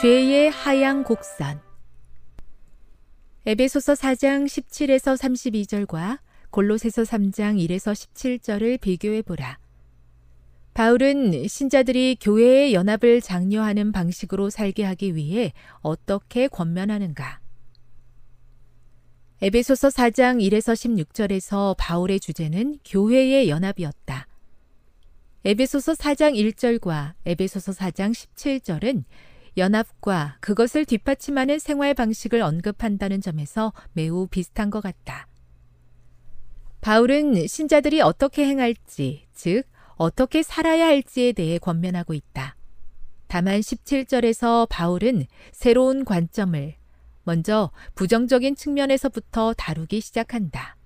죄의 하양 곡선 에베소서 4장 17에서 32절과 골로새서 3장 1에서 17절을 비교해 보라. 바울은 신자들이 교회의 연합을 장려하는 방식으로 살게 하기 위해 어떻게 권면하는가? 에베소서 4장 1에서 16절에서 바울의 주제는 교회의 연합이었다. 에베소서 4장 1절과 에베소서 4장 17절은 연합과 그것을 뒷받침하는 생활 방식을 언급한다는 점에서 매우 비슷한 것 같다. 바울은 신자들이 어떻게 행할지, 즉, 어떻게 살아야 할지에 대해 권면하고 있다. 다만 17절에서 바울은 새로운 관점을 먼저 부정적인 측면에서부터 다루기 시작한다.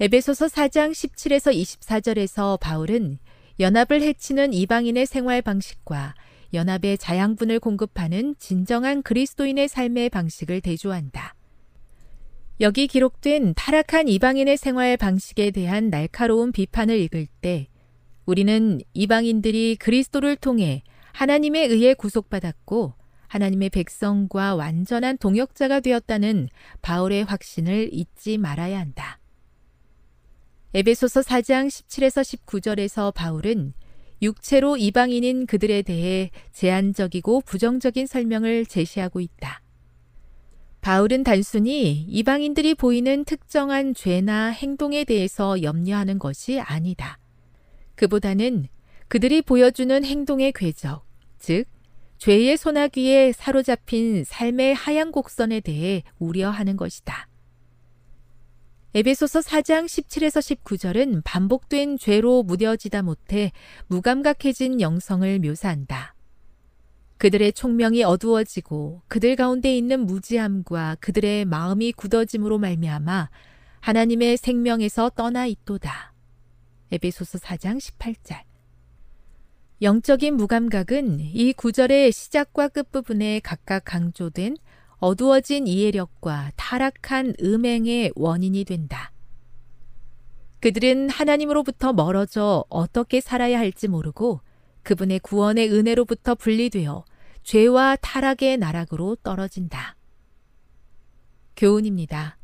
에베소서 4장 17에서 24절에서 바울은 연합을 해치는 이방인의 생활 방식과 연합의 자양분을 공급하는 진정한 그리스도인의 삶의 방식을 대조한다. 여기 기록된 타락한 이방인의 생활 방식에 대한 날카로운 비판을 읽을 때 우리는 이방인들이 그리스도를 통해 하나님에 의해 구속받았고 하나님의 백성과 완전한 동역자가 되었다는 바울의 확신을 잊지 말아야 한다. 에베소서 4장 17에서 19절에서 바울은 육체로 이방인인 그들에 대해 제한적이고 부정적인 설명을 제시하고 있다. 바울은 단순히 이방인들이 보이는 특정한 죄나 행동에 대해서 염려하는 것이 아니다. 그보다는 그들이 보여주는 행동의 궤적, 즉, 죄의 소나기에 사로잡힌 삶의 하얀 곡선에 대해 우려하는 것이다. 에베소서 4장 17에서 19절은 반복된 죄로 무뎌지다 못해 무감각해진 영성을 묘사한다. 그들의 총명이 어두워지고 그들 가운데 있는 무지함과 그들의 마음이 굳어짐으로 말미암아 하나님의 생명에서 떠나 있도다. 에베소서 4장 18절. 영적인 무감각은 이 구절의 시작과 끝부분에 각각 강조된 어두워진 이해력과 타락한 음행의 원인이 된다. 그들은 하나님으로부터 멀어져 어떻게 살아야 할지 모르고 그분의 구원의 은혜로부터 분리되어 죄와 타락의 나락으로 떨어진다. 교훈입니다.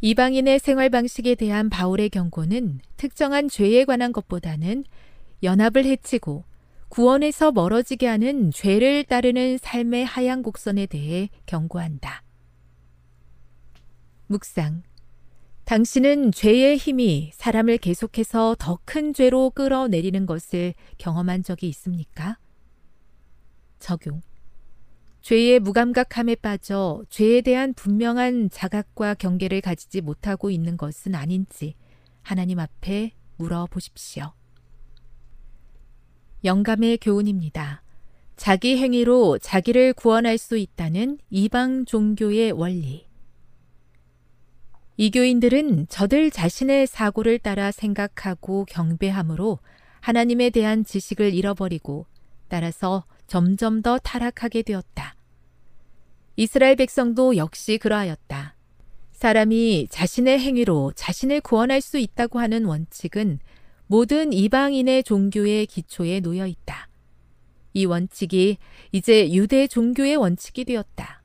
이방인의 생활 방식에 대한 바울의 경고는 특정한 죄에 관한 것보다는 연합을 해치고 구원에서 멀어지게 하는 죄를 따르는 삶의 하향 곡선에 대해 경고한다. 묵상. 당신은 죄의 힘이 사람을 계속해서 더 큰 죄로 끌어내리는 것을 경험한 적이 있습니까? 적용. 죄의 무감각함에 빠져 죄에 대한 분명한 자각과 경계를 가지지 못하고 있는 것은 아닌지 하나님 앞에 물어보십시오. 영감의 교훈입니다. 자기 행위로 자기를 구원할 수 있다는 이방 종교의 원리. 이교인들은 저들 자신의 사고를 따라 생각하고 경배함으로 하나님에 대한 지식을 잃어버리고 따라서 점점 더 타락하게 되었다. 이스라엘 백성도 역시 그러하였다. 사람이 자신의 행위로 자신을 구원할 수 있다고 하는 원칙은 모든 이방인의 종교의 기초에 놓여 있다. 이 원칙이 이제 유대 종교의 원칙이 되었다.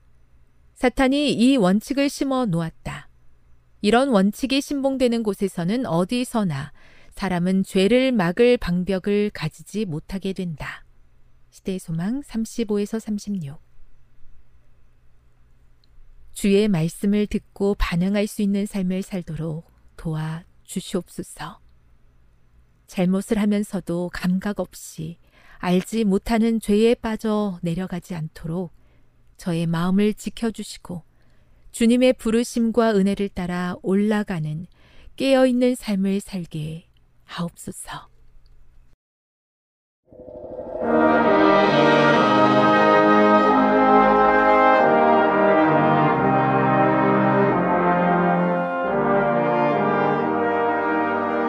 사탄이 이 원칙을 심어 놓았다. 이런 원칙이 신봉되는 곳에서는 어디서나 사람은 죄를 막을 방벽을 가지지 못하게 된다. 시대의 소망 35에서 36 주의 말씀을 듣고 반응할 수 있는 삶을 살도록 도와 주시옵소서. 잘못을 하면서도 감각 없이 알지 못하는 죄에 빠져 내려가지 않도록 저의 마음을 지켜주시고 주님의 부르심과 은혜를 따라 올라가는 깨어있는 삶을 살게 하옵소서.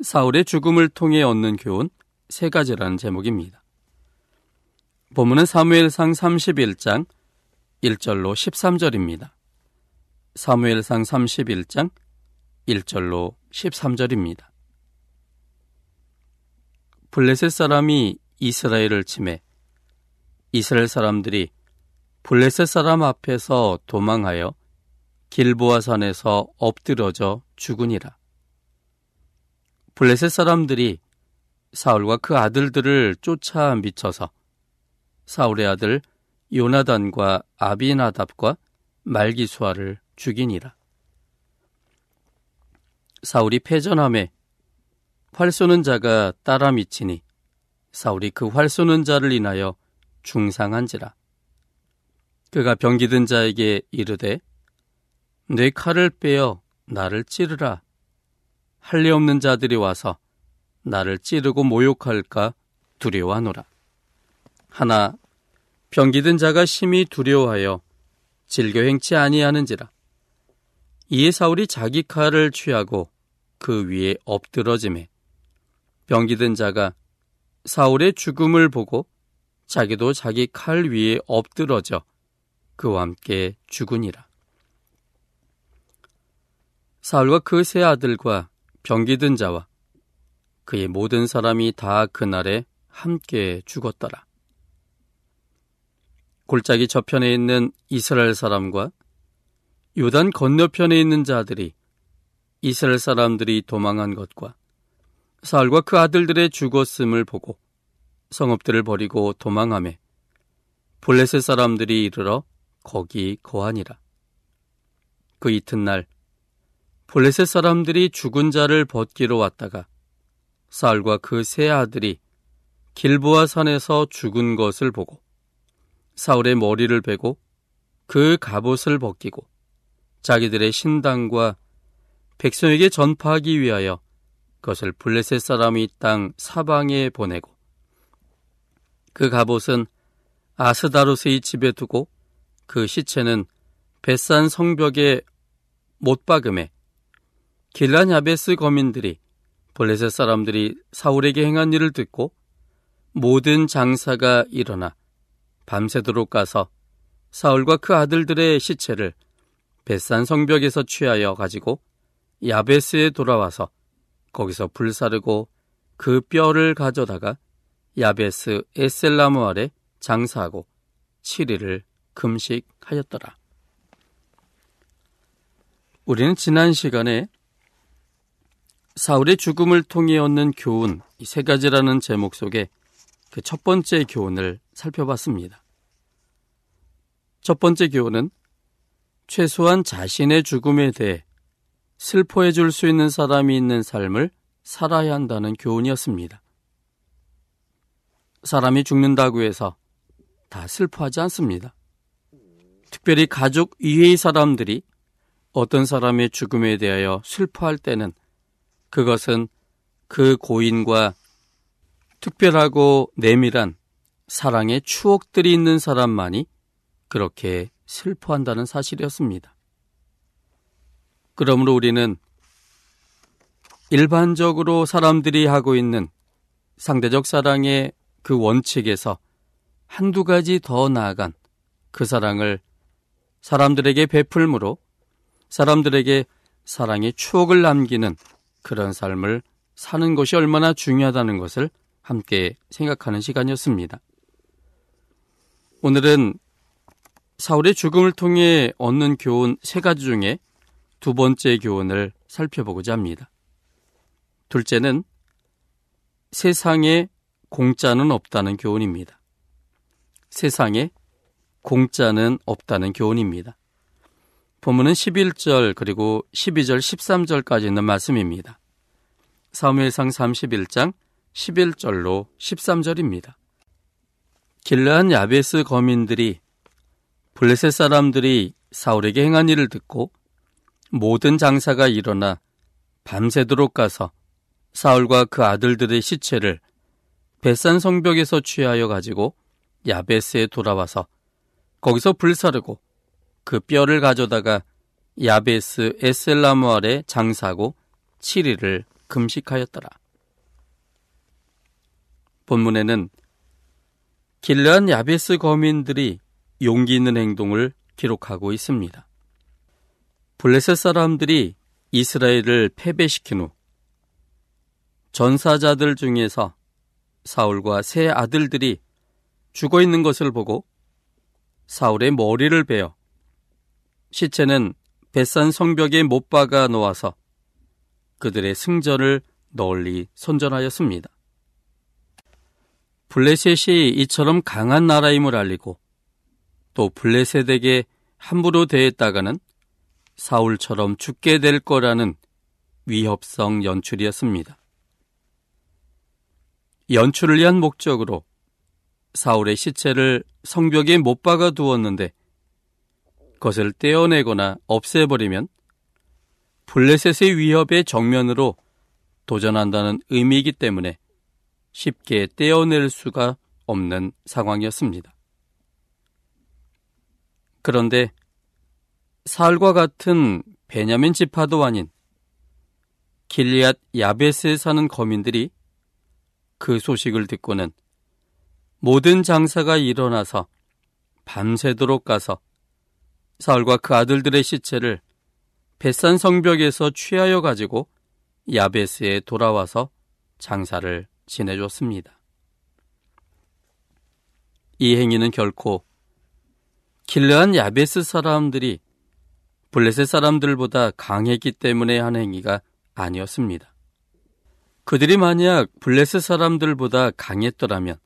사울의 죽음을 통해 얻는 교훈 세 가지라는 제목입니다. 본문은 사무엘상 31장 1절로 13절입니다. 사무엘상 31장 1절로 13절입니다. 블레셋 사람이 이스라엘을 침해 이스라엘 사람들이 블레셋 사람 앞에서 도망하여 길보아 산에서 엎드러져 죽으니라. 블레셋 사람들이 사울과 그 아들들을 쫓아 미쳐서 사울의 아들 요나단과 아비나답과 말기수아를 죽이니라. 사울이 패전함에 활 쏘는 자가 따라 미치니 사울이 그 활 쏘는 자를 인하여 중상한지라. 그가 병기든 자에게 이르되 내 칼을 빼어 나를 찌르라 할례 없는 자들이 와서 나를 찌르고 모욕할까 두려워하노라. 하나 병기든 자가 심히 두려워하여 즐겨 행치 아니하는지라. 이에 사울이 자기 칼을 취하고 그 위에 엎드러짐에 병기든 자가 사울의 죽음을 보고 자기도 자기 칼 위에 엎드러져 그와 함께 죽으니라. 사울과 그 세 아들과 병기든 자와 그의 모든 사람이 다 그날에 함께 죽었더라. 골짜기 저편에 있는 이스라엘 사람과 요단 건너편에 있는 자들이 이스라엘 사람들이 도망한 것과 사울과 그 아들들의 죽었음을 보고 성읍들을 버리고 도망함에 블레셋 사람들이 이르러 거기 거하니라. 그 이튿날 블레셋 사람들이 죽은 자를 벗기러 왔다가 사울과 그 세 아들이 길보아 산에서 죽은 것을 보고 사울의 머리를 베고 그 갑옷을 벗기고 자기들의 신당과 백성에게 전파하기 위하여 그것을 블레셋 사람이 땅 사방에 보내고 그 갑옷은 아스다로스의 집에 두고 그 시체는 벳산 성벽에 못 박음에 길란 야베스 거민들이 블레셋 사람들이 사울에게 행한 일을 듣고 모든 장사가 일어나 밤새도록 가서 사울과 그 아들들의 시체를 벳산 성벽에서 취하여 가지고 야베스에 돌아와서 거기서 불사르고 그 뼈를 가져다가 야베스 에셀라무 아래 장사하고 7일을 금식하였더라. 우리는 지난 시간에 사울의 죽음을 통해 얻는 교훈 이 세 가지라는 제목 속에 그 첫 번째 교훈을 살펴봤습니다. 첫 번째 교훈은 최소한 자신의 죽음에 대해 슬퍼해 줄 수 있는 사람이 있는 삶을 살아야 한다는 교훈이었습니다. 사람이 죽는다고 해서 다 슬퍼하지 않습니다. 특별히 가족 이외의 사람들이 어떤 사람의 죽음에 대하여 슬퍼할 때는 그것은 그 고인과 특별하고 내밀한 사랑의 추억들이 있는 사람만이 그렇게 슬퍼한다는 사실이었습니다. 그러므로 우리는 일반적으로 사람들이 하고 있는 상대적 사랑의 그 원칙에서 한두 가지 더 나아간 그 사랑을 사람들에게 베풀므로 사람들에게 사랑의 추억을 남기는 그런 삶을 사는 것이 얼마나 중요하다는 것을 함께 생각하는 시간이었습니다. 오늘은 사울의 죽음을 통해 얻는 교훈 세 가지 중에 두 번째 교훈을 살펴보고자 합니다. 둘째는 세상에 공짜는 없다는 교훈입니다. 세상에 공짜는 없다는 교훈입니다. 본문은 11절 그리고 12절 13절까지 있는 말씀입니다. 사무엘상 31장 11절로 13절입니다. 길르한 야베스 거민들이 블레셋 사람들이 사울에게 행한 일을 듣고 모든 장사가 일어나 밤새도록 가서 사울과 그 아들들의 시체를 벳산 성벽에서 취하여 가지고 야베스에 돌아와서 거기서 불사르고 그 뼈를 가져다가 야베스 에셀라무 아래 장사하고 7일을 금식하였더라. 본문에는 길르한 야베스 거민들이 용기 있는 행동을 기록하고 있습니다. 블레셋 사람들이 이스라엘을 패배시킨 후 전사자들 중에서 사울과 세 아들들이 죽어 있는 것을 보고 사울의 머리를 베어 시체는 벳산 성벽에 못 박아 놓아서 그들의 승전을 널리 선전하였습니다. 블레셋이 이처럼 강한 나라임을 알리고 또 블레셋에게 함부로 대했다가는 사울처럼 죽게 될 거라는 위협성 연출이었습니다. 연출을 위한 목적으로 사울의 시체를 성벽에 못 박아 두었는데 그것을 떼어내거나 없애버리면 블레셋의 위협의 정면으로 도전한다는 의미이기 때문에 쉽게 떼어낼 수가 없는 상황이었습니다. 그런데 사울과 같은 베냐민 지파도 아닌 길리앗 야베스에 사는 거민들이 그 소식을 듣고는 모든 장사가 일어나서 밤새도록 가서 사울과 그 아들들의 시체를 벳산 성벽에서 취하여 가지고 야베스에 돌아와서 장사를 지내줬습니다. 이 행위는 결코 길르한 야베스 사람들이 블레셋 사람들보다 강했기 때문에 한 행위가 아니었습니다. 그들이 만약 블레셋 사람들보다 강했더라면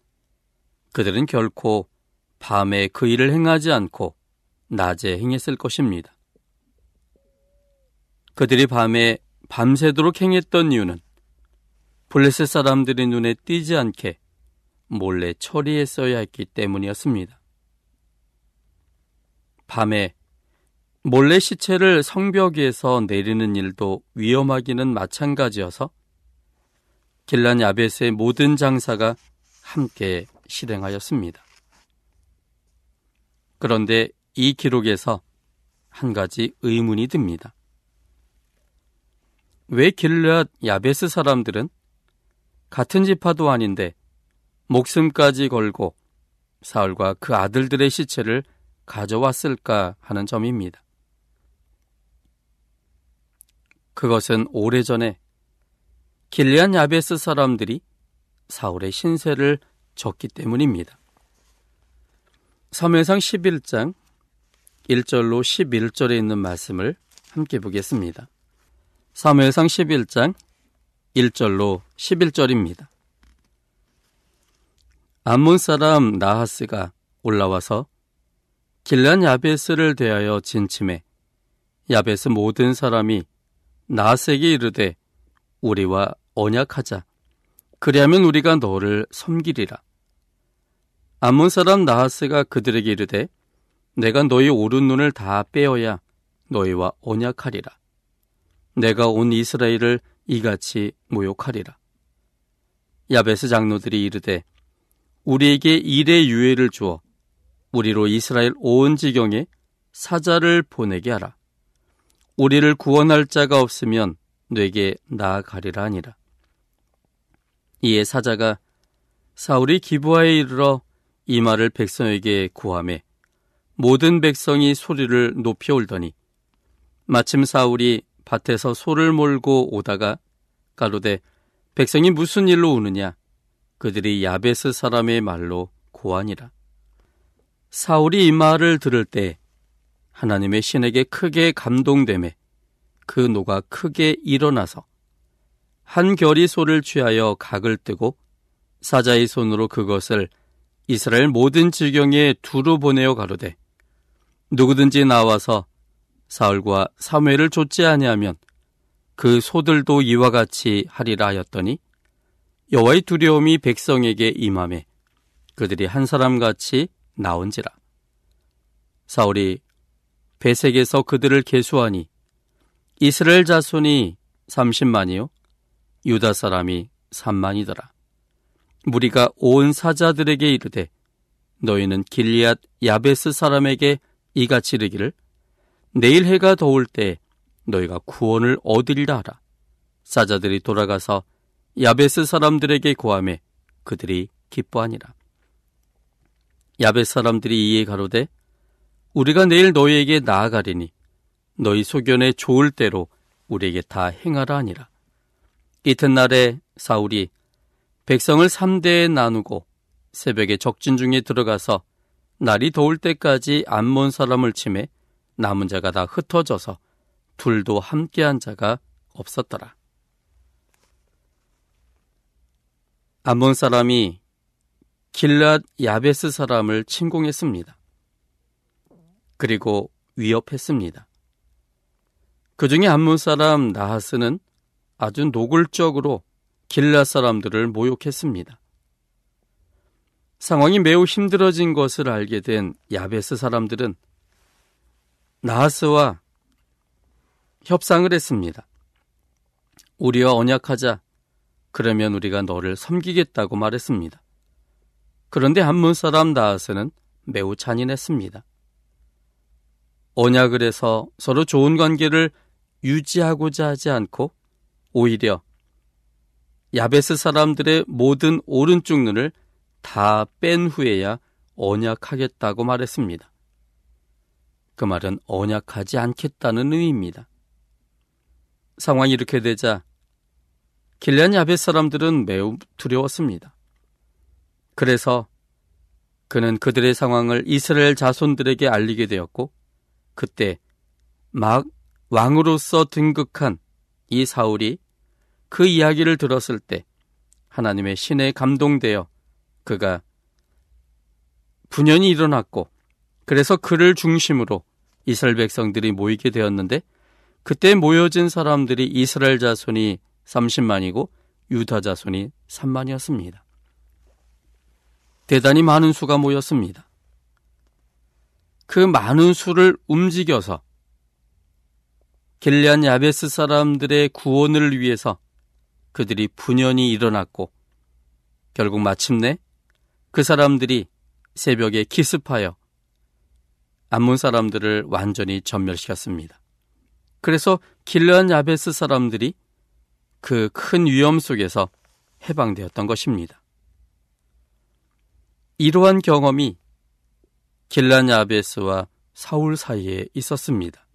그들은 결코 밤에 그 일을 행하지 않고 낮에 행했을 것입니다. 그들이 밤에 밤새도록 행했던 이유는 블레셋 사람들의 눈에 띄지 않게 몰래 처리했어야 했기 때문이었습니다. 밤에 몰래 시체를 성벽 에서 내리는 일도 위험하기는 마찬가지여서 길란 야벳의 모든 장사가 함께 실행하였습니다. 그런데 이 기록에서 한 가지 의문이 듭니다. 왜 길르앗 야베스 사람들은 같은 지파도 아닌데 목숨까지 걸고 사울과 그 아들들의 시체를 가져왔을까 하는 점입니다. 그것은 오래전에 길리안 야베스 사람들이 사울의 신세를 졌기 때문입니다. 사무상 11장 1절로 11절에 있는 말씀을 함께 보겠습니다. 사무상 11장 1절로 11절입니다. 암몬 사람 나하스가 올라와서 길란 야베스를 대하여 진침해 야베스 모든 사람이 나하스에게 이르되 우리와 언약하자 그리하면 우리가 너를 섬기리라 암몬 사람 나하스가 그들에게 이르되 내가 너희 오른 눈을 다 빼어야 너희와 언약하리라 내가 온 이스라엘을 이같이 모욕하리라 야베스 장로들이 이르되 우리에게 일의 유예를 주어 우리로 이스라엘 온 지경에 사자를 보내게 하라. 우리를 구원할 자가 없으면 뇌게 나아가리라 하니라. 이에 사자가 사울이 기부하에 이르러 이 말을 백성에게 구함에 모든 백성이 소리를 높여 울더니 마침 사울이 밭에서 소를 몰고 오다가 가로되 백성이 무슨 일로 우느냐 그들이 야베스 사람의 말로 고하니라. 사울이 이 말을 들을 때 하나님의 신에게 크게 감동됨에 그 노가 크게 일어나서 한 결이 소를 취하여 각을 뜨고 사자의 손으로 그것을 이스라엘 모든 지경에 두루 보내어 가로되 누구든지 나와서 사울과 사무엘을 좇지 아니하면 그 소들도 이와 같이 하리라 하였더니 여호와의 두려움이 백성에게 임함에 그들이 한 사람 같이 나온지라. 사울이 배색에서 그들을 계수하니 이스라엘 자손이 30만이요 유다 사람이 3만이더라. 무리가 온 사자들에게 이르되 너희는 길리앗 야베스 사람에게 이같이 이르기를 내일 해가 더울 때 너희가 구원을 얻으리라 하라. 사자들이 돌아가서 야베스 사람들에게 고함해 그들이 기뻐하니라. 야베스 사람들이 이에 가로되 우리가 내일 너희에게 나아가리니 너희 소견에 좋을 대로 우리에게 다 행하라 하니라. 이튿날에 사울이 백성을 3대에 나누고 새벽에 적진 중에 들어가서 날이 더울 때까지 안몬 사람을 침해 남은 자가 다 흩어져서 둘도 함께한 자가 없었더라. 암몬 사람이 길랏 야베스 사람을 침공했습니다. 그리고 위협했습니다. 그 중에 암몬 사람 나하스는 아주 노골적으로 길랏 사람들을 모욕했습니다. 상황이 매우 힘들어진 것을 알게 된 야베스 사람들은 나하스와 협상을 했습니다. 우리와 언약하자 그러면 우리가 너를 섬기겠다고 말했습니다. 그런데 한문 사람 나아스는 매우 잔인했습니다. 언약을 해서 서로 좋은 관계를 유지하고자 하지 않고 오히려 야베스 사람들의 모든 오른쪽 눈을 다 뺀 후에야 언약하겠다고 말했습니다. 그 말은 언약하지 않겠다는 의미입니다. 상황이 이렇게 되자 길리안 야벳 사람들은 매우 두려웠습니다. 그래서 그는 그들의 상황을 이스라엘 자손들에게 알리게 되었고 그때 막 왕으로서 등극한 이 사울이 그 이야기를 들었을 때 하나님의 신에 감동되어 그가 분연이 일어났고 그래서 그를 중심으로 이스라엘 백성들이 모이게 되었는데 그때 모여진 사람들이 이스라엘 자손이 30만이고 유다 자손이 3만이었습니다. 대단히 많은 수가 모였습니다. 그 많은 수를 움직여서 길리안 야베스 사람들의 구원을 위해서 그들이 분연히 일어났고 결국 마침내 그 사람들이 새벽에 기습하여 암몬 사람들을 완전히 전멸시켰습니다. 그래서 길르안 야베스 사람들이 그 큰 위험 속에서 해방되었던 것입니다. 이러한 경험이 길란 야베스와 사울 사이에 있었습니다.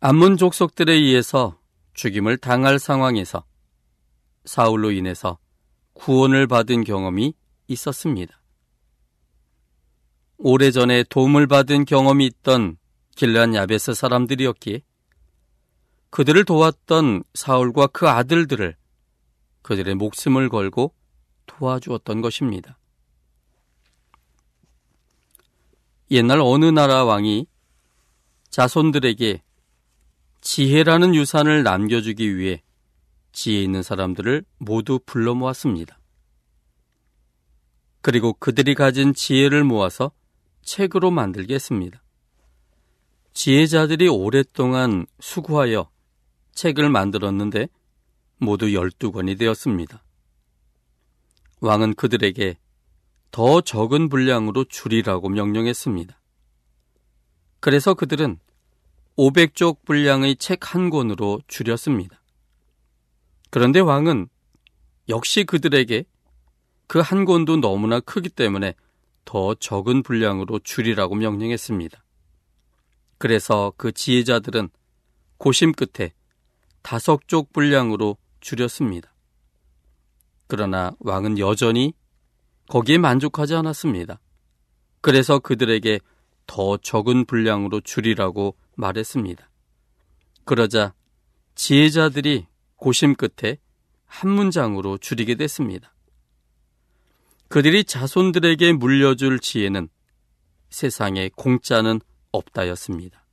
암문 족속들에 의해서 죽임을 당할 상황에서 사울로 인해서 구원을 받은 경험이 있었습니다. 오래전에 도움을 받은 경험이 있던 길란 야베스 사람들이었기에 그들을 도왔던 사울과 그 아들들을 그들의 목숨을 걸고 도와주었던 것입니다. 옛날 어느 나라 왕이 자손들에게 지혜라는 유산을 남겨주기 위해 지혜 있는 사람들을 모두 불러 모았습니다. 그리고 그들이 가진 지혜를 모아서 책으로 만들게 했습니다. 지혜자들이 오랫동안 수고하여 책을 만들었는데 모두 12권이 되었습니다. 왕은 그들에게 더 적은 분량으로 줄이라고 명령했습니다. 그래서 그들은 500쪽 분량의 책 한 권으로 줄였습니다. 그런데 왕은 역시 그들에게 그 한 권도 너무나 크기 때문에 더 적은 분량으로 줄이라고 명령했습니다. 그래서 그 지혜자들은 고심 끝에 다섯 쪽 분량으로 줄였습니다. 그러나 왕은 여전히 거기에 만족하지 않았습니다. 그래서 그들에게 더 적은 분량으로 줄이라고 말했습니다. 그러자 지혜자들이 고심 끝에 한 문장으로 줄이게 됐습니다. 그들이 자손들에게 물려줄 지혜는 세상에 공짜는 없다였습니다.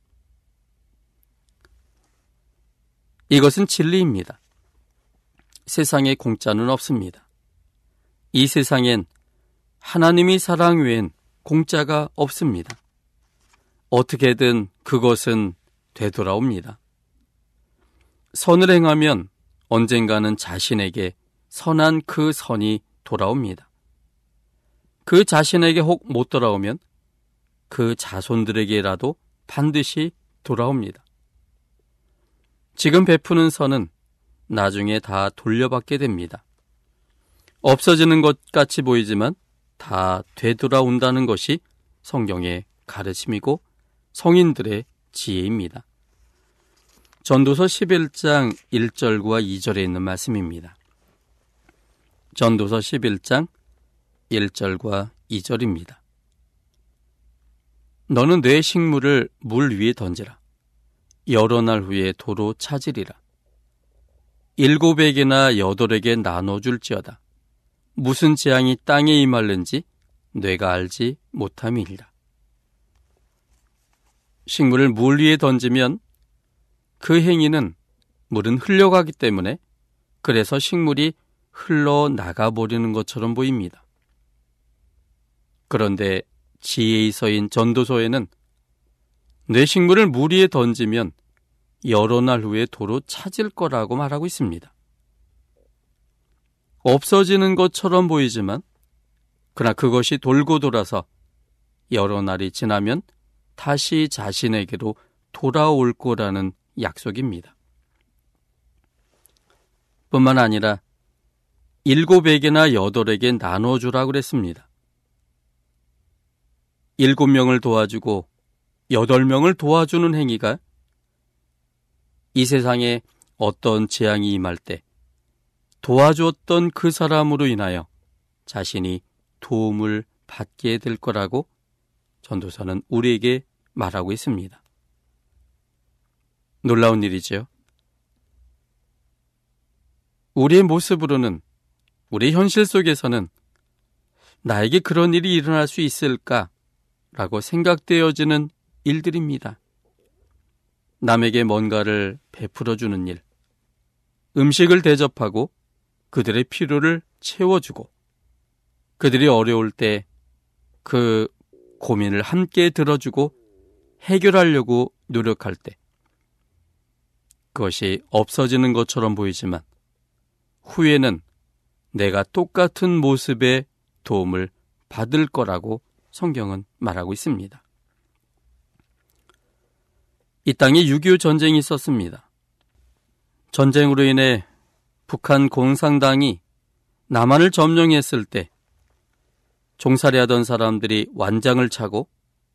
이것은 진리입니다. 세상에 공짜는 없습니다. 이 세상엔 하나님이 사랑 외엔 공짜가 없습니다. 어떻게든 그것은 되돌아옵니다. 선을 행하면 언젠가는 자신에게 선한 그 선이 돌아옵니다. 그 자신에게 혹 못 돌아오면 그 자손들에게라도 반드시 돌아옵니다. 지금 베푸는 선은 나중에 다 돌려받게 됩니다. 없어지는 것 같이 보이지만 다 되돌아온다는 것이 성경의 가르침이고 성인들의 지혜입니다. 전도서 11장 1절과 2절에 있는 말씀입니다. 전도서 11장 1절과 2절입니다. 너는 내 식물을 물 위에 던지라. 여러 날 후에 도로 찾으리라. 일곱에게나 여덟에게 나눠줄지어다. 무슨 재앙이 땅에 임할는지 뇌가 알지 못함이니라. 식물을 물 위에 던지면 그 행위는 물은 흘려가기 때문에 그래서 식물이 흘러나가 버리는 것처럼 보입니다. 그런데 지혜의 서인 전도서에는 뇌 식물을 물 위에 던지면 여러 날 후에 도로 찾을 거라고 말하고 있습니다. 없어지는 것처럼 보이지만 그러나 그것이 돌고 돌아서 여러 날이 지나면 다시 자신에게로 돌아올 거라는 약속입니다. 뿐만 아니라 일곱에게나 여덟에게 나눠주라 그랬습니다. 일곱 명을 도와주고 여덟 명을 도와주는 행위가 이 세상에 어떤 재앙이 임할 때 도와주었던 그 사람으로 인하여 자신이 도움을 받게 될 거라고 전도사는 우리에게 말하고 있습니다. 놀라운 일이지요. 우리의 모습으로는 우리 현실 속에서는 나에게 그런 일이 일어날 수 있을까라고 생각되어지는 일들입니다. 남에게 뭔가를 베풀어 주는 일, 음식을 대접하고 그들의 필요를 채워주고 그들이 어려울 때 그 고민을 함께 들어주고 해결하려고 노력할 때 그것이 없어지는 것처럼 보이지만 후에는 내가 똑같은 모습의 도움을 받을 거라고 성경은 말하고 있습니다. 이 땅에 6.25 전쟁이 있었습니다. 전쟁으로 인해 북한 공산당이 남한을 점령했을 때 종살이 하던 사람들이 완장을 차고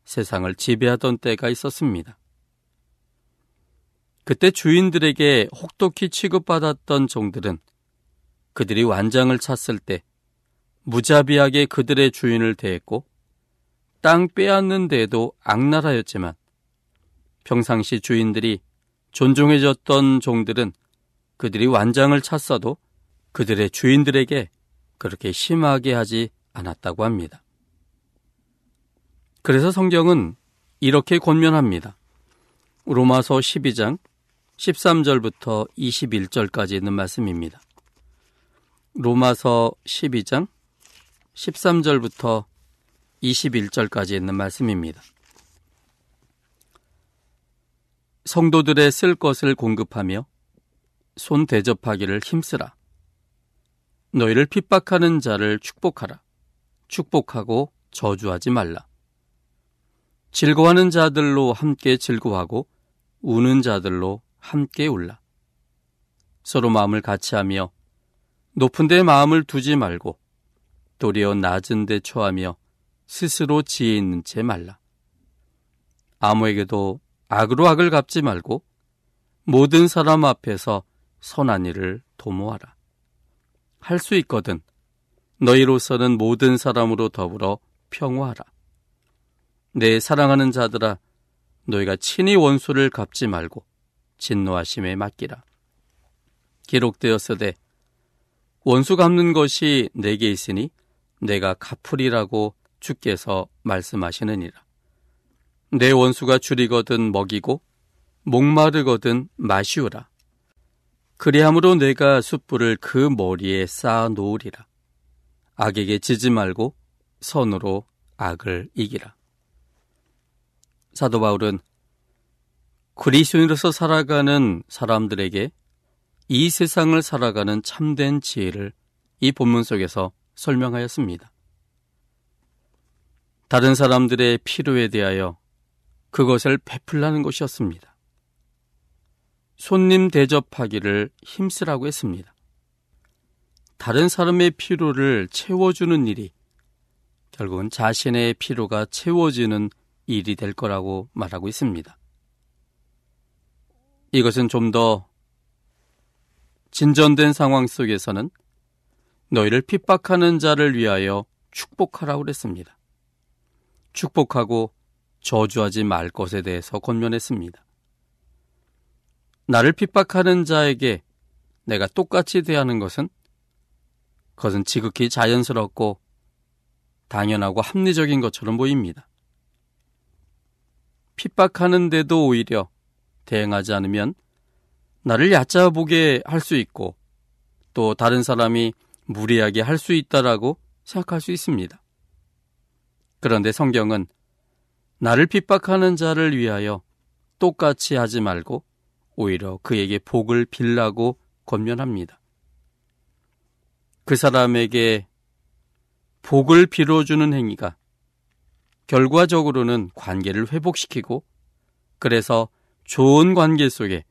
세상을 지배하던 때가 있었습니다. 그때 주인들에게 혹독히 취급받았던 종들은 그들이 완장을 찼을 때 무자비하게 그들의 주인을 대했고 땅 빼앗는 데도 악랄하였지만 평상시 주인들이 존중해줬던 종들은 그들이 완장을 찼어도 그들의 주인들에게 그렇게 심하게 하지 않았다고 합니다. 그래서 성경은 이렇게 권면합니다. 로마서 12장 13절부터 21절까지 있는 말씀입니다. 로마서 12장 13절부터 21절까지 있는 말씀입니다. 성도들의 쓸 것을 공급하며 손 대접하기를 힘쓰라. 너희를 핍박하는 자를 축복하라. 축복하고 저주하지 말라. 즐거워하는 자들로 함께 즐거워하고 우는 자들로 함께 울라. 서로 마음을 같이 하며 높은 데 마음을 두지 말고 도리어 낮은 데 처하며 스스로 지혜 있는 채 말라. 아무에게도 악으로 악을 갚지 말고 모든 사람 앞에서 선한 일을 도모하라. 할 수 있거든 너희로서는 모든 사람으로 더불어 평화하라. 내 사랑하는 자들아 너희가 친히 원수를 갚지 말고 진노하심에 맡기라. 기록되었으되 원수 갚는 것이 내게 있으니 내가 갚으리라고 주께서 말씀하시느니라. 내 원수가 줄이거든 먹이고 목마르거든 마시우라. 그리함으로 내가 숯불을 그 머리에 쌓아 놓으리라. 악에게 지지 말고 선으로 악을 이기라. 사도 바울은 그리스도인으로서 살아가는 사람들에게 이 세상을 살아가는 참된 지혜를 이 본문 속에서 설명하였습니다. 다른 사람들의 필요에 대하여 그것을 베풀라는 것이었습니다. 손님 대접하기를 힘쓰라고 했습니다. 다른 사람의 필요를 채워주는 일이 결국은 자신의 필요가 채워지는 일이 될 거라고 말하고 있습니다. 이것은 좀 더 진전된 상황 속에서는 너희를 핍박하는 자를 위하여 축복하라고 그랬습니다. 축복하고 저주하지 말 것에 대해서 권면했습니다. 나를 핍박하는 자에게 내가 똑같이 대하는 것은 그것은 지극히 자연스럽고 당연하고 합리적인 것처럼 보입니다. 핍박하는데도 오히려 대응하지 않으면 나를 얕잡아보게 할 수 있고 또 다른 사람이 무리하게 할 수 있다라고 생각할 수 있습니다. 그런데 성경은 나를 핍박하는 자를 위하여 똑같이 하지 말고 오히려 그에게 복을 빌라고 권면합니다. 그 사람에게 복을 빌어주는 행위가 결과적으로는 관계를 회복시키고 그래서 좋은 관계 속에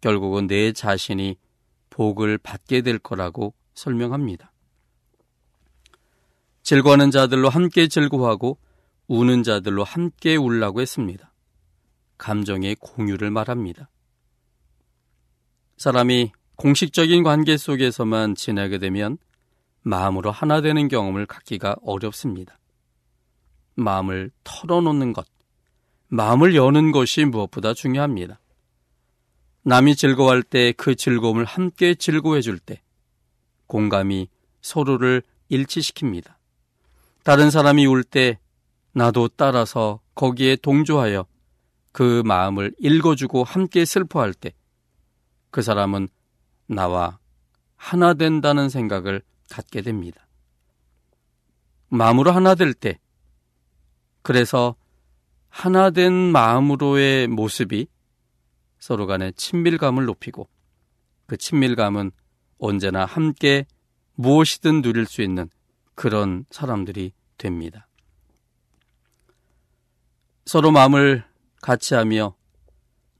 결국은 내 자신이 복을 받게 될 거라고 설명합니다. 즐거워하는 자들로 함께 즐거워하고 우는 자들로 함께 울라고 했습니다. 감정의 공유를 말합니다. 사람이 공식적인 관계 속에서만 지내게 되면 마음으로 하나 되는 경험을 갖기가 어렵습니다. 마음을 털어놓는 것, 마음을 여는 것이 무엇보다 중요합니다. 남이 즐거워할 때 그 즐거움을 함께 즐거워해 줄 때, 공감이 서로를 일치시킵니다. 다른 사람이 울 때 나도 따라서 거기에 동조하여 그 마음을 읽어주고 함께 슬퍼할 때 그 사람은 나와 하나 된다는 생각을 갖게 됩니다. 마음으로 하나 될 때, 그래서 하나 된 마음으로의 모습이 서로 간의 친밀감을 높이고 그 친밀감은 언제나 함께 무엇이든 누릴 수 있는 그런 사람들이 됩니다. 서로 마음을 같이 하며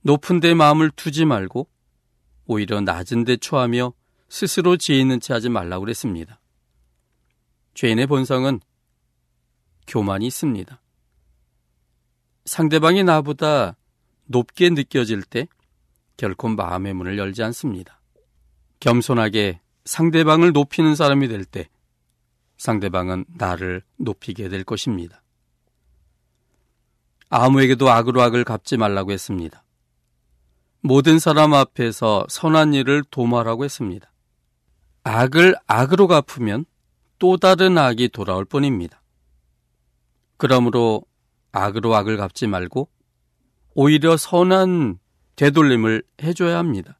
높은 데 마음을 두지 말고 오히려 낮은 데 처하며 스스로 지혜 있는 채 하지 말라고 그랬습니다. 죄인의 본성은 교만이 있습니다. 상대방이 나보다 높게 느껴질 때 결코 마음의 문을 열지 않습니다. 겸손하게 상대방을 높이는 사람이 될 때 상대방은 나를 높이게 될 것입니다. 아무에게도 악으로 악을 갚지 말라고 했습니다. 모든 사람 앞에서 선한 일을 도말하고 했습니다. 악을 악으로 갚으면 또 다른 악이 돌아올 뿐입니다. 그러므로 악으로 악을 갚지 말고 오히려 선한 되돌림을 해줘야 합니다.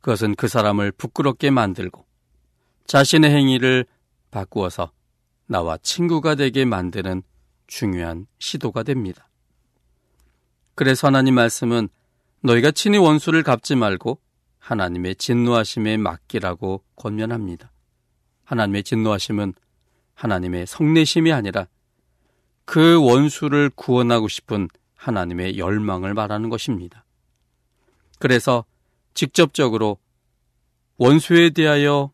그것은 그 사람을 부끄럽게 만들고 자신의 행위를 바꾸어서 나와 친구가 되게 만드는 중요한 시도가 됩니다. 그래서 하나님 말씀은 너희가 친히 원수를 갚지 말고 하나님의 진노하심에 맡기라고 권면합니다. 하나님의 진노하심은 하나님의 성내심이 아니라 그 원수를 구원하고 싶은 하나님의 열망을 말하는 것입니다. 그래서 직접적으로 원수에 대하여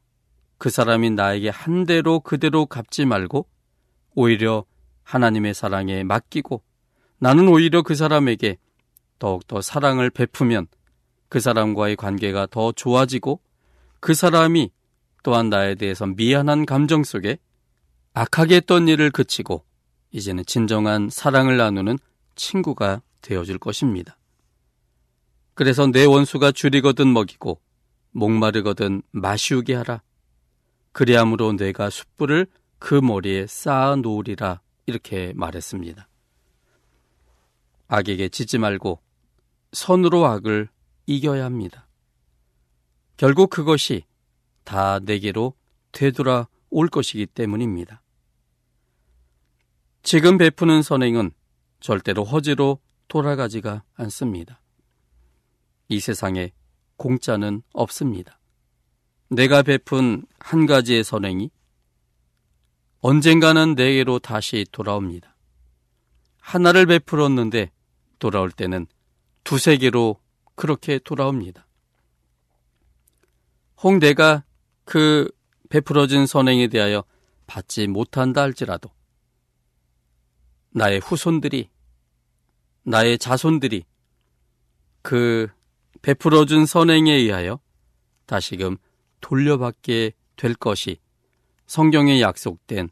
그 사람이 나에게 한 대로 그대로 갚지 말고 오히려 하나님의 사랑에 맡기고 나는 오히려 그 사람에게 더욱더 사랑을 베푸면 그 사람과의 관계가 더 좋아지고 그 사람이 또한 나에 대해서 미안한 감정 속에 악하게 했던 일을 그치고 이제는 진정한 사랑을 나누는 친구가 되어줄 것입니다. 그래서 내 원수가 줄이거든 먹이고 목마르거든 마시우게 하라. 그리함으로 내가 숯불을 그 머리에 쌓아 놓으리라 이렇게 말했습니다. 악에게 지지 말고 선으로 악을 이겨야 합니다. 결국 그것이 다 내게로 되돌아 올 것이기 때문입니다. 지금 베푸는 선행은 절대로 허지로 돌아가지가 않습니다. 이 세상에 공짜는 없습니다. 내가 베푼 한 가지의 선행이 언젠가는 내게로 다시 돌아옵니다. 하나를 베풀었는데 돌아올 때는 두세 개로 그렇게 돌아옵니다. 혹 내가 그 베풀어진 선행에 대하여 받지 못한다 할지라도 나의 후손들이 나의 자손들이 그 베풀어준 선행에 의하여 다시금 돌려받게 될 것이 성경에 약속된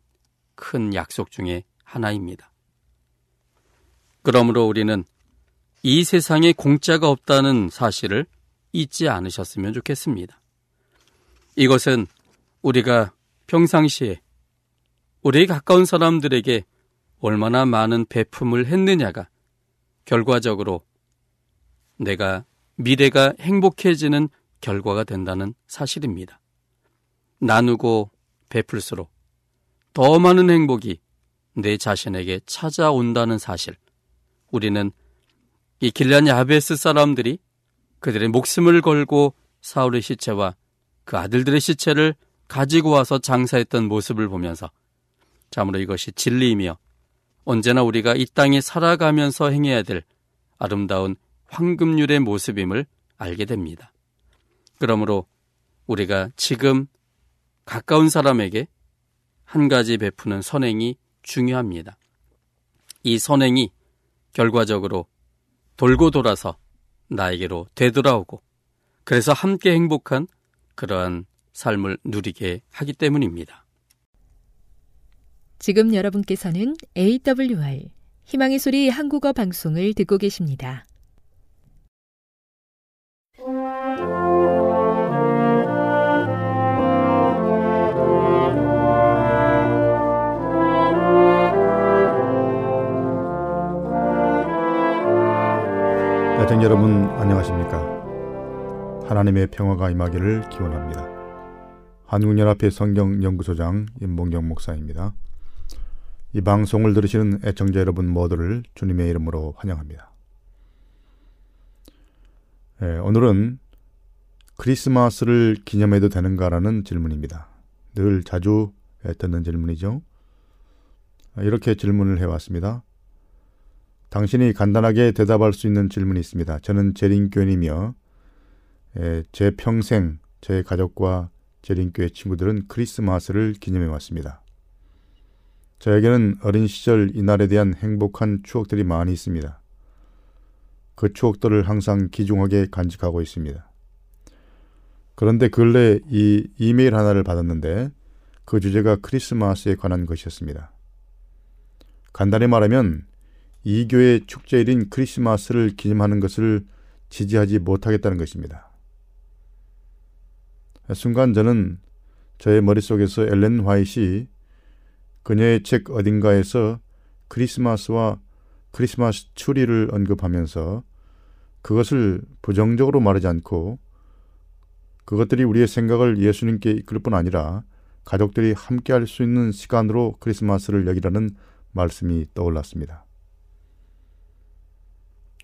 큰 약속 중의 하나입니다. 그러므로 우리는 이 세상에 공짜가 없다는 사실을 잊지 않으셨으면 좋겠습니다. 이것은 우리가 평상시에 우리 가까운 사람들에게 얼마나 많은 배품을 했느냐가 결과적으로 내가 미래가 행복해지는 결과가 된다는 사실입니다. 나누고 베풀수록 더 많은 행복이 내 자신에게 찾아온다는 사실. 우리는 이 길란 야베스 사람들이 그들의 목숨을 걸고 사울의 시체와 그 아들들의 시체를 가지고 와서 장사했던 모습을 보면서 참으로 이것이 진리이며 언제나 우리가 이 땅에 살아가면서 행해야 될 아름다운 황금률의 모습임을 알게 됩니다. 그러므로 우리가 지금 가까운 사람에게 한 가지 베푸는 선행이 중요합니다. 이 선행이 결과적으로 돌고 돌아서 나에게로 되돌아오고 그래서 함께 행복한 그러한 삶을 누리게 하기 때문입니다. 지금 여러분께서는 AWR 희망의 소리 한국어 방송을 듣고 계십니다. 애청 여러분 안녕하십니까? 하나님의 평화가 임하기를 기원합니다. 한국연합회 성경연구소장 임봉경 목사입니다. 이 방송을 들으시는 애청자 여러분 모두를 주님의 이름으로 환영합니다. 예, 오늘은 크리스마스를 기념해도 되는가라는 질문입니다. 늘 자주 듣는 질문이죠. 이렇게 질문을 해왔습니다. 당신이 간단하게 대답할 수 있는 질문이 있습니다. 저는 재림교인이며 에, 제 평생 제 가족과 재림교회 친구들은 크리스마스를 기념해 왔습니다. 저에게는 어린 시절 이날에 대한 행복한 추억들이 많이 있습니다. 그 추억들을 항상 기중하게 간직하고 있습니다. 그런데 근래 이 이메일 하나를 받았는데 그 주제가 크리스마스에 관한 것이었습니다. 간단히 말하면 이 교회 축제일인 크리스마스를 기념하는 것을 지지하지 못하겠다는 것입니다. 순간 저는 저의 머릿속에서 엘렌 화이시 그녀의 책 어딘가에서 크리스마스와 크리스마스 추리를 언급하면서 그것을 부정적으로 말하지 않고 그것들이 우리의 생각을 예수님께 이끌 뿐 아니라 가족들이 함께 할 수 있는 시간으로 크리스마스를 여기라는 말씀이 떠올랐습니다.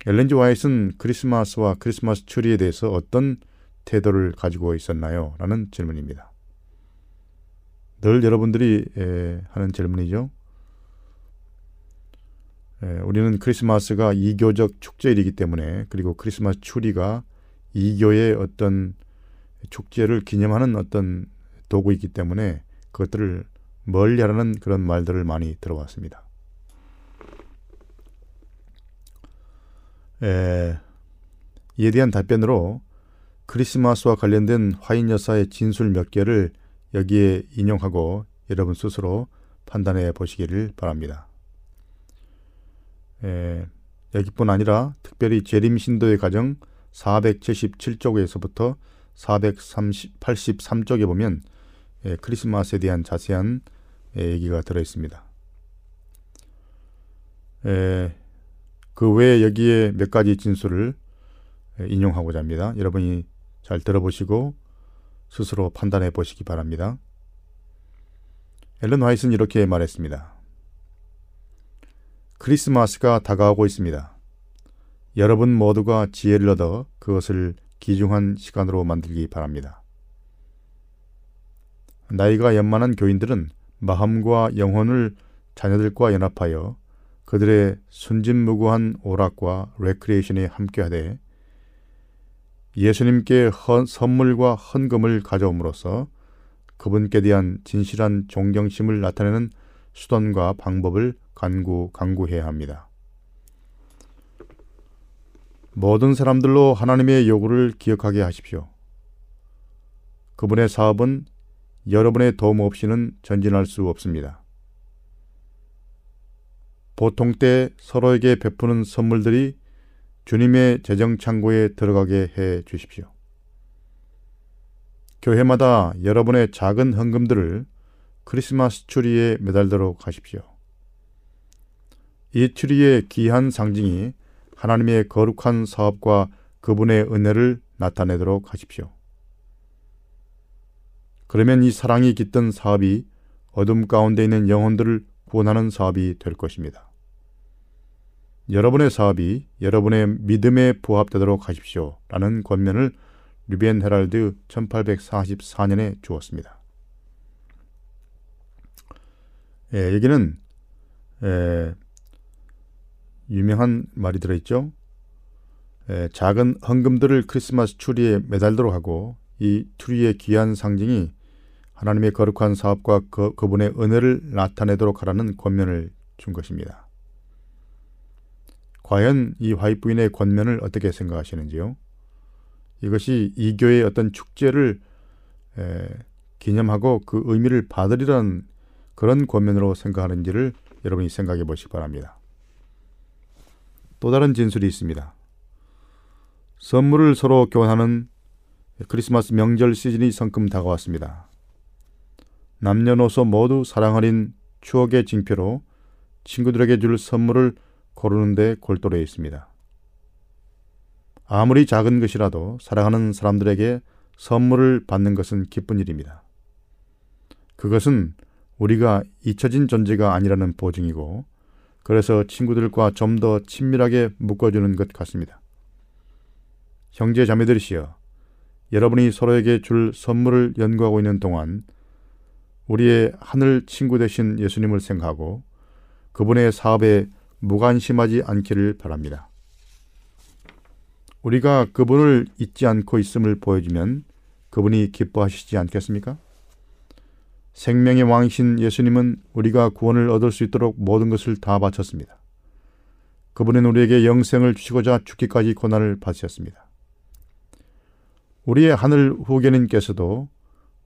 엘렌지 와이트는 크리스마스와 크리스마스 추리에 대해서 어떤 태도를 가지고 있었나요? 라는 질문입니다. 늘 여러분들이 하는 질문이죠. 우리는 크리스마스가 이교적 축제일이기 때문에 그리고 크리스마스 추리가 이교의 어떤 축제를 기념하는 어떤 도구이기 때문에 그것들을 멀리하라는 그런 말들을 많이 들어왔습니다. 에, 이에 대한 답변으로 크리스마스와 관련된 화인 여사의 진술 몇 개를 여기에 인용하고 여러분 스스로 판단해 보시기를 바랍니다. 에, 여기뿐 아니라 특별히 재림 신도의 가정 477쪽에서부터 483쪽에 보면 예, 크리스마스에 대한 자세한 예, 얘기가 들어 있습니다. 예, 그 외에 여기에 몇 가지 진술을 예, 인용하고자 합니다. 여러분이 잘 들어보시고 스스로 판단해 보시기 바랍니다. 앨런 화이트는 이렇게 말했습니다. 크리스마스가 다가오고 있습니다. 여러분 모두가 지혜를 얻어 그것을 기중한 시간으로 만들기 바랍니다. 나이가 연만한 교인들은 마음과 영혼을 자녀들과 연합하여 그들의 순진무구한 오락과 레크리에이션에 함께하되 예수님께 헌, 선물과 헌금을 가져옴으로써 그분께 대한 진실한 존경심을 나타내는 수단과 방법을 간구, 강구해야 합니다. 모든 사람들로 하나님의 요구를 기억하게 하십시오. 그분의 사업은 여러분의 도움 없이는 전진할 수 없습니다. 보통 때 서로에게 베푸는 선물들이 주님의 재정 창고에 들어가게 해 주십시오. 교회마다 여러분의 작은 헌금들을 크리스마스 추리에 매달도록 하십시오. 이 추리의 귀한 상징이 하나님의 거룩한 사업과 그분의 은혜를 나타내도록 하십시오. 그러면 이 사랑이 깃든 사업이 어둠 가운데 있는 영혼들을 구원하는 사업이 될 것입니다. 여러분의 사업이 여러분의 믿음에 부합되도록 하십시오. 라는 권면을 류벤 헤랄드 1844년에 주었습니다. 예, 여기는 예, 유명한 말이 들어있죠. 에, 작은 헌금들을 크리스마스 추리에 매달도록 하고 이 추리의 귀한 상징이 하나님의 거룩한 사업과 그, 그분의 은혜를 나타내도록 하라는 권면을 준 것입니다. 과연 이 화이 부인의 권면을 어떻게 생각하시는지요? 이것이 이 교회의 어떤 축제를 에, 기념하고 그 의미를 받으리라는 그런 권면으로 생각하는지를 여러분이 생각해 보시기 바랍니다. 또 다른 진술이 있습니다. 선물을 서로 교환하는 크리스마스 명절 시즌이 성큼 다가왔습니다. 남녀노소 모두 사랑하린 추억의 징표로 친구들에게 줄 선물을 고르는데 골똘해 있습니다. 아무리 작은 것이라도 사랑하는 사람들에게 선물을 받는 것은 기쁜 일입니다. 그것은 우리가 잊혀진 존재가 아니라는 보증이고 그래서 친구들과 좀 더 친밀하게 묶어주는 것 같습니다. 형제 자매들이시여, 여러분이 서로에게 줄 선물을 연구하고 있는 동안 우리의 하늘 친구 되신 예수님을 생각하고 그분의 사업에 무관심하지 않기를 바랍니다. 우리가 그분을 잊지 않고 있음을 보여주면 그분이 기뻐하시지 않겠습니까? 생명의 왕이신 예수님은 우리가 구원을 얻을 수 있도록 모든 것을 다 바쳤습니다. 그분은 우리에게 영생을 주시고자 죽기까지 고난을 받으셨습니다. 우리의 하늘 후계님께서도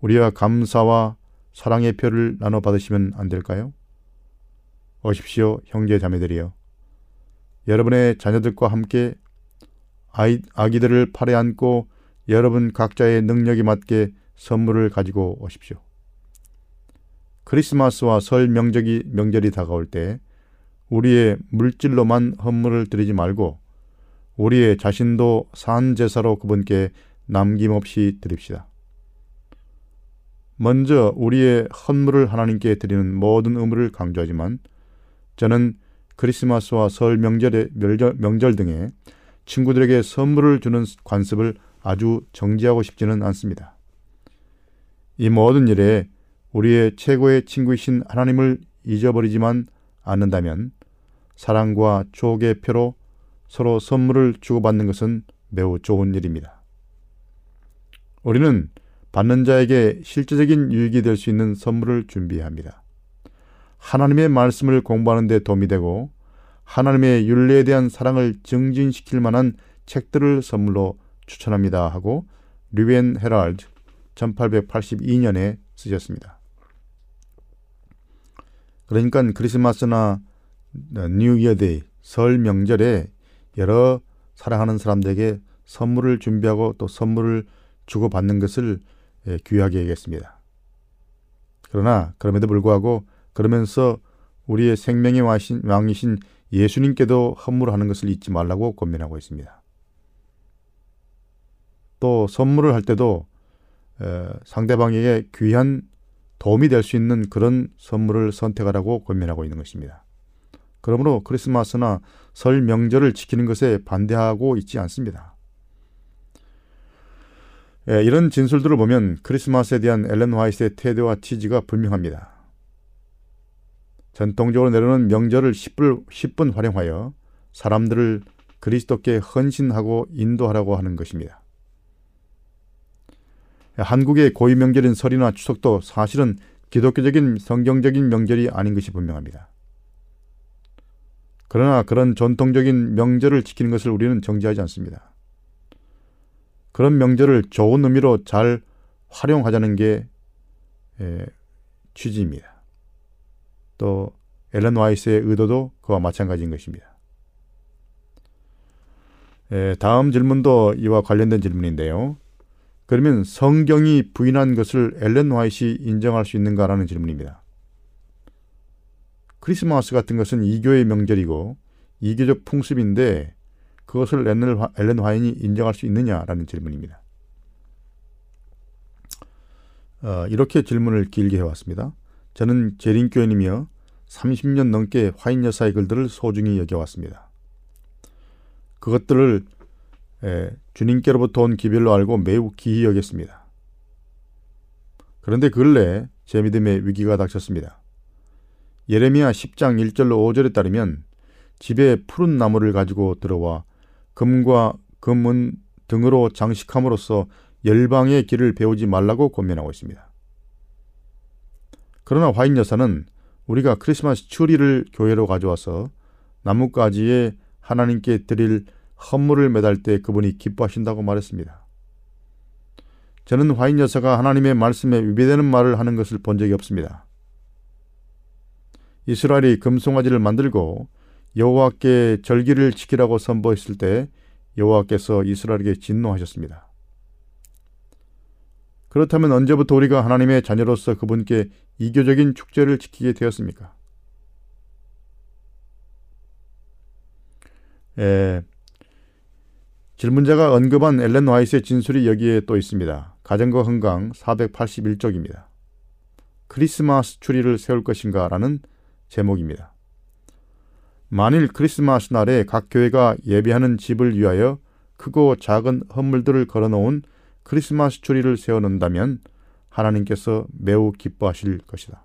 우리와 감사와 사랑의 표를 나눠 받으시면 안 될까요? 오십시오, 형제 자매들이여. 여러분의 자녀들과 함께 아이, 아기들을 팔에 안고 여러분 각자의 능력에 맞게 선물을 가지고 오십시오. 크리스마스와 설 명절이, 명절이 다가올 때 우리의 물질로만 헌물을 드리지 말고 우리의 자신도 산 제사로 그분께 남김없이 드립시다. 먼저 우리의 헌물을 하나님께 드리는 모든 의무를 강조하지만 저는 크리스마스와 설 명절의 명절, 명절 등에 친구들에게 선물을 주는 관습을 아주 정지하고 싶지는 않습니다. 이 모든 일에 우리의 최고의 친구이신 하나님을 잊어버리지만 않는다면 사랑과 추억의 표로 서로 선물을 주고받는 것은 매우 좋은 일입니다. 우리는 받는 자에게 실제적인 유익이 될 수 있는 선물을 준비해야 합니다. 하나님의 말씀을 공부하는 데 도움이 되고 하나님의 진리에 대한 사랑을 증진시킬 만한 책들을 선물로 추천합니다 하고 Review and Herald 1882년에 쓰셨습니다. 그러니까 크리스마스나 New Year Day 설 명절에 여러 사랑하는 사람들에게 선물을 준비하고 또 선물을 주고받는 것을 예, 귀하게 여겼습니다. 그러나 그럼에도 불구하고 그러면서 우리의 생명의 왕이신 예수님께도 헌물하는 것을 잊지 말라고 권면하고 있습니다. 또 선물을 할 때도 상대방에게 귀한 도움이 될 수 있는 그런 선물을 선택하라고 권면하고 있는 것입니다. 그러므로 크리스마스나 설 명절을 지키는 것에 반대하고 있지 않습니다. 이런 진술들을 보면 크리스마스에 대한 엘렌 화이트의 태도와 취지가 분명합니다. 전통적으로 내려오는 명절을 10분, 10분 활용하여 사람들을 그리스도께 헌신하고 인도하라고 하는 것입니다. 한국의 고유 명절인 설이나 추석도 사실은 기독교적인 성경적인 명절이 아닌 것이 분명합니다. 그러나 그런 전통적인 명절을 지키는 것을 우리는 정지하지 않습니다. 그런 명절을 좋은 의미로 잘 활용하자는 게 취지입니다. 또 앨런 와이스의 의도도 그와 마찬가지인 것입니다. 에, 다음 질문도 이와 관련된 질문인데요. 그러면 성경이 부인한 것을 앨런 와이시 인정할 수 있는가라는 질문입니다. 크리스마스 같은 것은 이교의 명절이고 이교적 풍습인데 그것을 앨런 화인이 인정할 수 있느냐라는 질문입니다. 어, 이렇게 질문을 길게 해왔습니다. 저는 재림교인이며 30년 넘게 화인 여사의 글들을 소중히 여겨왔습니다. 그것들을 에, 주님께로부터 온 기별로 알고 매우 기히 여겼습니다. 그런데 근래 제 믿음에 위기가 닥쳤습니다. 예레미야 10장 1절로 5절에 따르면 집에 푸른 나무를 가지고 들어와 금과 금은 등으로 장식함으로써 열방의 길을 배우지 말라고 권면하고 있습니다. 그러나 화인 여사는 우리가 크리스마스 추리를 교회로 가져와서 나뭇가지에 하나님께 드릴 헌물을 매달 때 그분이 기뻐하신다고 말했습니다. 저는 화인 여사가 하나님의 말씀에 위배되는 말을 하는 것을 본 적이 없습니다. 이스라엘이 금송아지를 만들고 여호와께 절기를 지키라고 선보였을 때 여호와께서 이스라엘에게 진노하셨습니다. 그렇다면 언제부터 우리가 하나님의 자녀로서 그분께 이교적인 축제를 지키게 되었습니까? 에, 질문자가 언급한 엘렌 와이스의 진술이 여기에 또 있습니다. 가정과 건강 481쪽입니다. 크리스마스 추리를 세울 것인가? 라는 제목입니다. 만일 크리스마스 날에 각 교회가 예배하는 집을 위하여 크고 작은 헌물들을 걸어놓은 크리스마스 추리를 세워놓는다면 하나님께서 매우 기뻐하실 것이다.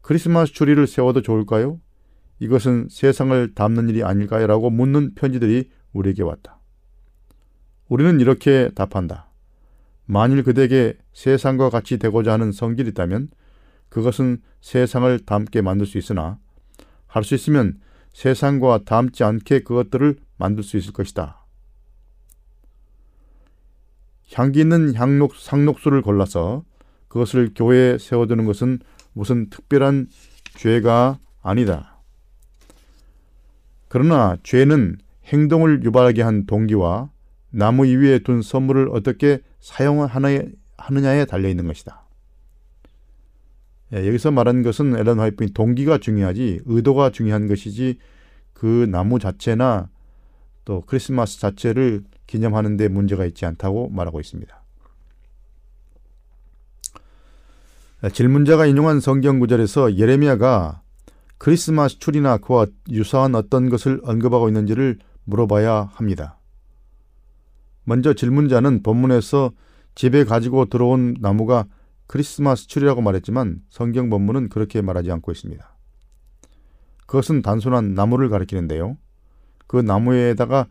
크리스마스 추리를 세워도 좋을까요? 이것은 세상을 담는 일이 아닐까요? 라고 묻는 편지들이 우리에게 왔다. 우리는 이렇게 답한다. 만일 그대에게 세상과 같이 되고자 하는 성질이 있다면 그것은 세상을 닮게 만들 수 있으나 할 수 있으면 세상과 닮지 않게 그것들을 만들 수 있을 것이다. 향기 있는 향록, 상록수를 골라서 그것을 교회에 세워두는 것은 무슨 특별한 죄가 아니다. 그러나 죄는 행동을 유발하게 한 동기와 나무 위에 둔 선물을 어떻게 사용하느냐에 달려 있는 것이다. 예, 여기서 말하는 것은 앨런 화이트의 동기가 중요하지 의도가 중요한 것이지 그 나무 자체나 또 크리스마스 자체를 기념하는 데 문제가 있지 않다고 말하고 있습니다. 예, 질문자가 인용한 성경 구절에서 예레미야가 크리스마스 추리나 그와 유사한 어떤 것을 언급하고 있는지를 물어봐야 합니다. 먼저 질문자는 본문에서 집에 가지고 들어온 나무가 크리스마스 추리라고 말했지만 성경 본문은 그렇게 말하지 않고 있습니다. 그것은 단순한 나무를 가리키는데요. 그 나무에다가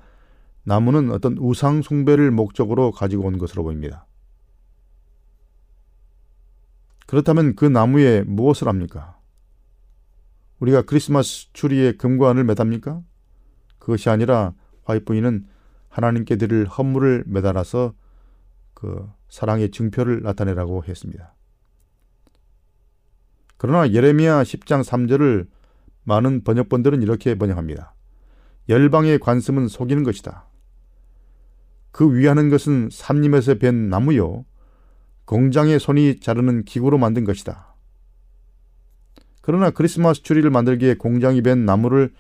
나무는 어떤 우상 숭배를 목적으로 가지고 온 것으로 보입니다. 그렇다면 그 나무에 무엇을 합니까? 우리가 크리스마스 추리에 금관을 매답니까? 그것이 아니라 화이트부인은 하나님께 드릴 헌물을 매달아서 그 사랑의 증표를 나타내라고 했습니다. 그러나 예레미야 10장 3절을 많은 번역본들은 이렇게 번역합니다. 열방의 관습은 속이는 것이다. 그 위하는 것은 삼림에서 벤 나무요. 공장의 손이 자르는 기구로 만든 것이다. 그러나 크리스마스 추리를 만들기에 공장이 벤 나무를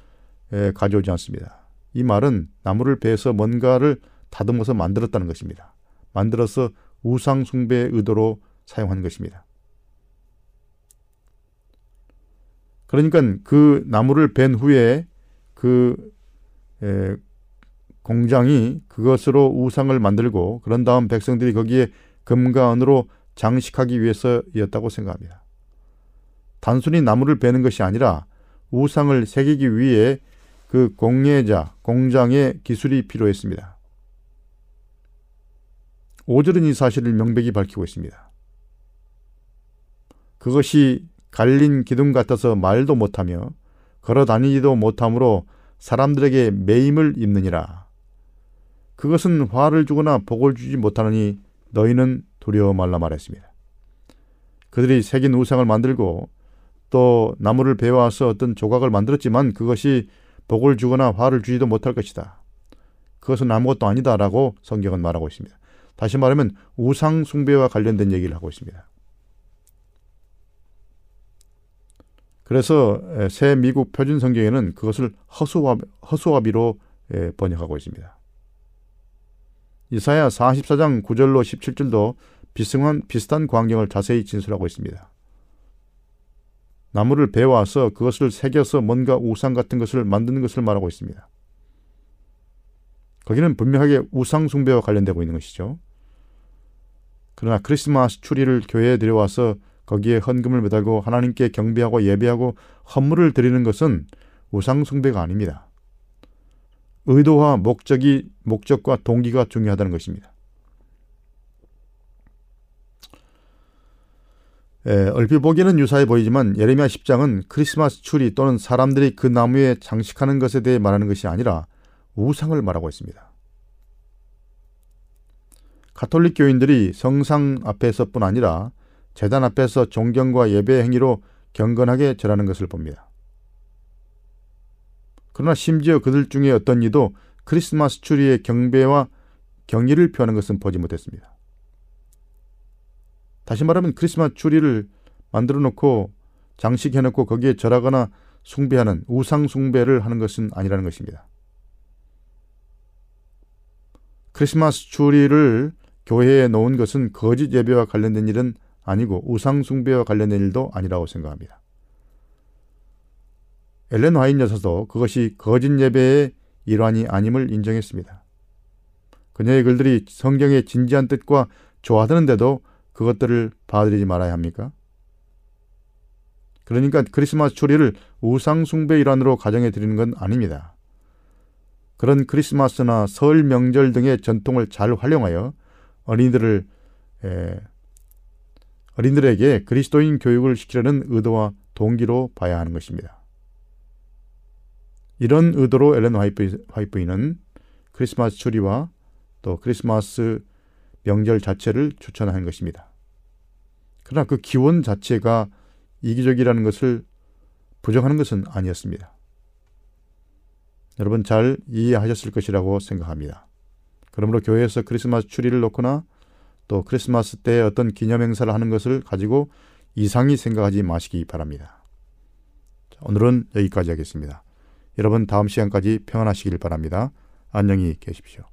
가져오지 않습니다. 이 말은 나무를 베서 뭔가를 다듬어서 만들었다는 것입니다. 만들어서 우상 숭배의 의도로 사용한 것입니다. 그러니까 그 나무를 벤 후에 그 에, 공장이 그것으로 우상을 만들고 그런 다음 백성들이 거기에 금과 은으로 장식하기 위해서였다고 생각합니다. 단순히 나무를 베는 것이 아니라 우상을 새기기 위해 그 공예자, 공장의 기술이 필요했습니다. 5절은 이 사실을 명백히 밝히고 있습니다. 그것이 갈린 기둥 같아서 말도 못하며 걸어 다니지도 못하므로 사람들에게 매임을 입느니라. 그것은 화를 주거나 복을 주지 못하느니 너희는 두려워 말라 말했습니다. 그들이 새긴 우상을 만들고 또 나무를 베어와서 어떤 조각을 만들었지만 그것이 복을 주거나 화를 주지도 못할 것이다. 그것은 아무것도 아니다라고 성경은 말하고 있습니다. 다시 말하면 우상 숭배와 관련된 얘기를 하고 있습니다. 그래서 새 미국 표준 성경에는 그것을 허수아비, 허수아비로 번역하고 있습니다. 이사야 44장 9절로 17절도 비슷한, 비슷한 광경을 자세히 진술하고 있습니다. 나무를 베와서 그것을 새겨서 뭔가 우상 같은 것을 만드는 것을 말하고 있습니다. 거기는 분명하게 우상 숭배와 관련되고 있는 것이죠. 그러나 크리스마스 추리를 교회에 들여와서 거기에 헌금을 매달고 하나님께 경배하고 예배하고 헌물을 드리는 것은 우상 숭배가 아닙니다. 의도와 목적이 목적과 동기가 중요하다는 것입니다. 에, 얼핏 보기에는 유사해 보이지만 예레미야 10장은 크리스마스 추리 또는 사람들이 그 나무에 장식하는 것에 대해 말하는 것이 아니라 우상을 말하고 있습니다. 가톨릭 교인들이 성상 앞에서뿐 아니라 재단 앞에서 존경과 예배 행위로 경건하게 절하는 것을 봅니다. 그러나 심지어 그들 중에 어떤 이도 크리스마스 추리의 경배와 경의를 표하는 것은 보지 못했습니다. 다시 말하면 크리스마스 추리를 만들어 놓고 장식해 놓고 거기에 절하거나 숭배하는 우상 숭배를 하는 것은 아니라는 것입니다. 크리스마스 추리를 교회에 놓은 것은 거짓 예배와 관련된 일은 아니고 우상 숭배와 관련된 일도 아니라고 생각합니다. 엘렌 화인 여사도 그것이 거짓 예배의 일환이 아님을 인정했습니다. 그녀의 글들이 성경의 진지한 뜻과 좋아하는데도 그것들을 받아들이지 말아야 합니까? 그러니까 크리스마스 추리를 우상 숭배 일환으로 가정해 드리는 건 아닙니다. 그런 크리스마스나 설 명절 등의 전통을 잘 활용하여 어린이들을 에, 어린들에게 그리스도인 교육을 시키려는 의도와 동기로 봐야 하는 것입니다. 이런 의도로 엘렌 화이프인은 크리스마스 추리와 또 크리스마스 명절 자체를 추천한 것입니다. 그러나 그 기원 자체가 이기적이라는 것을 부정하는 것은 아니었습니다. 여러분 잘 이해하셨을 것이라고 생각합니다. 그러므로 교회에서 크리스마스 추리를 놓거나 또 크리스마스 때 어떤 기념 행사를 하는 것을 가지고 이상히 생각하지 마시기 바랍니다. 오늘은 여기까지 하겠습니다. 여러분 다음 시간까지 평안하시길 바랍니다. 안녕히 계십시오.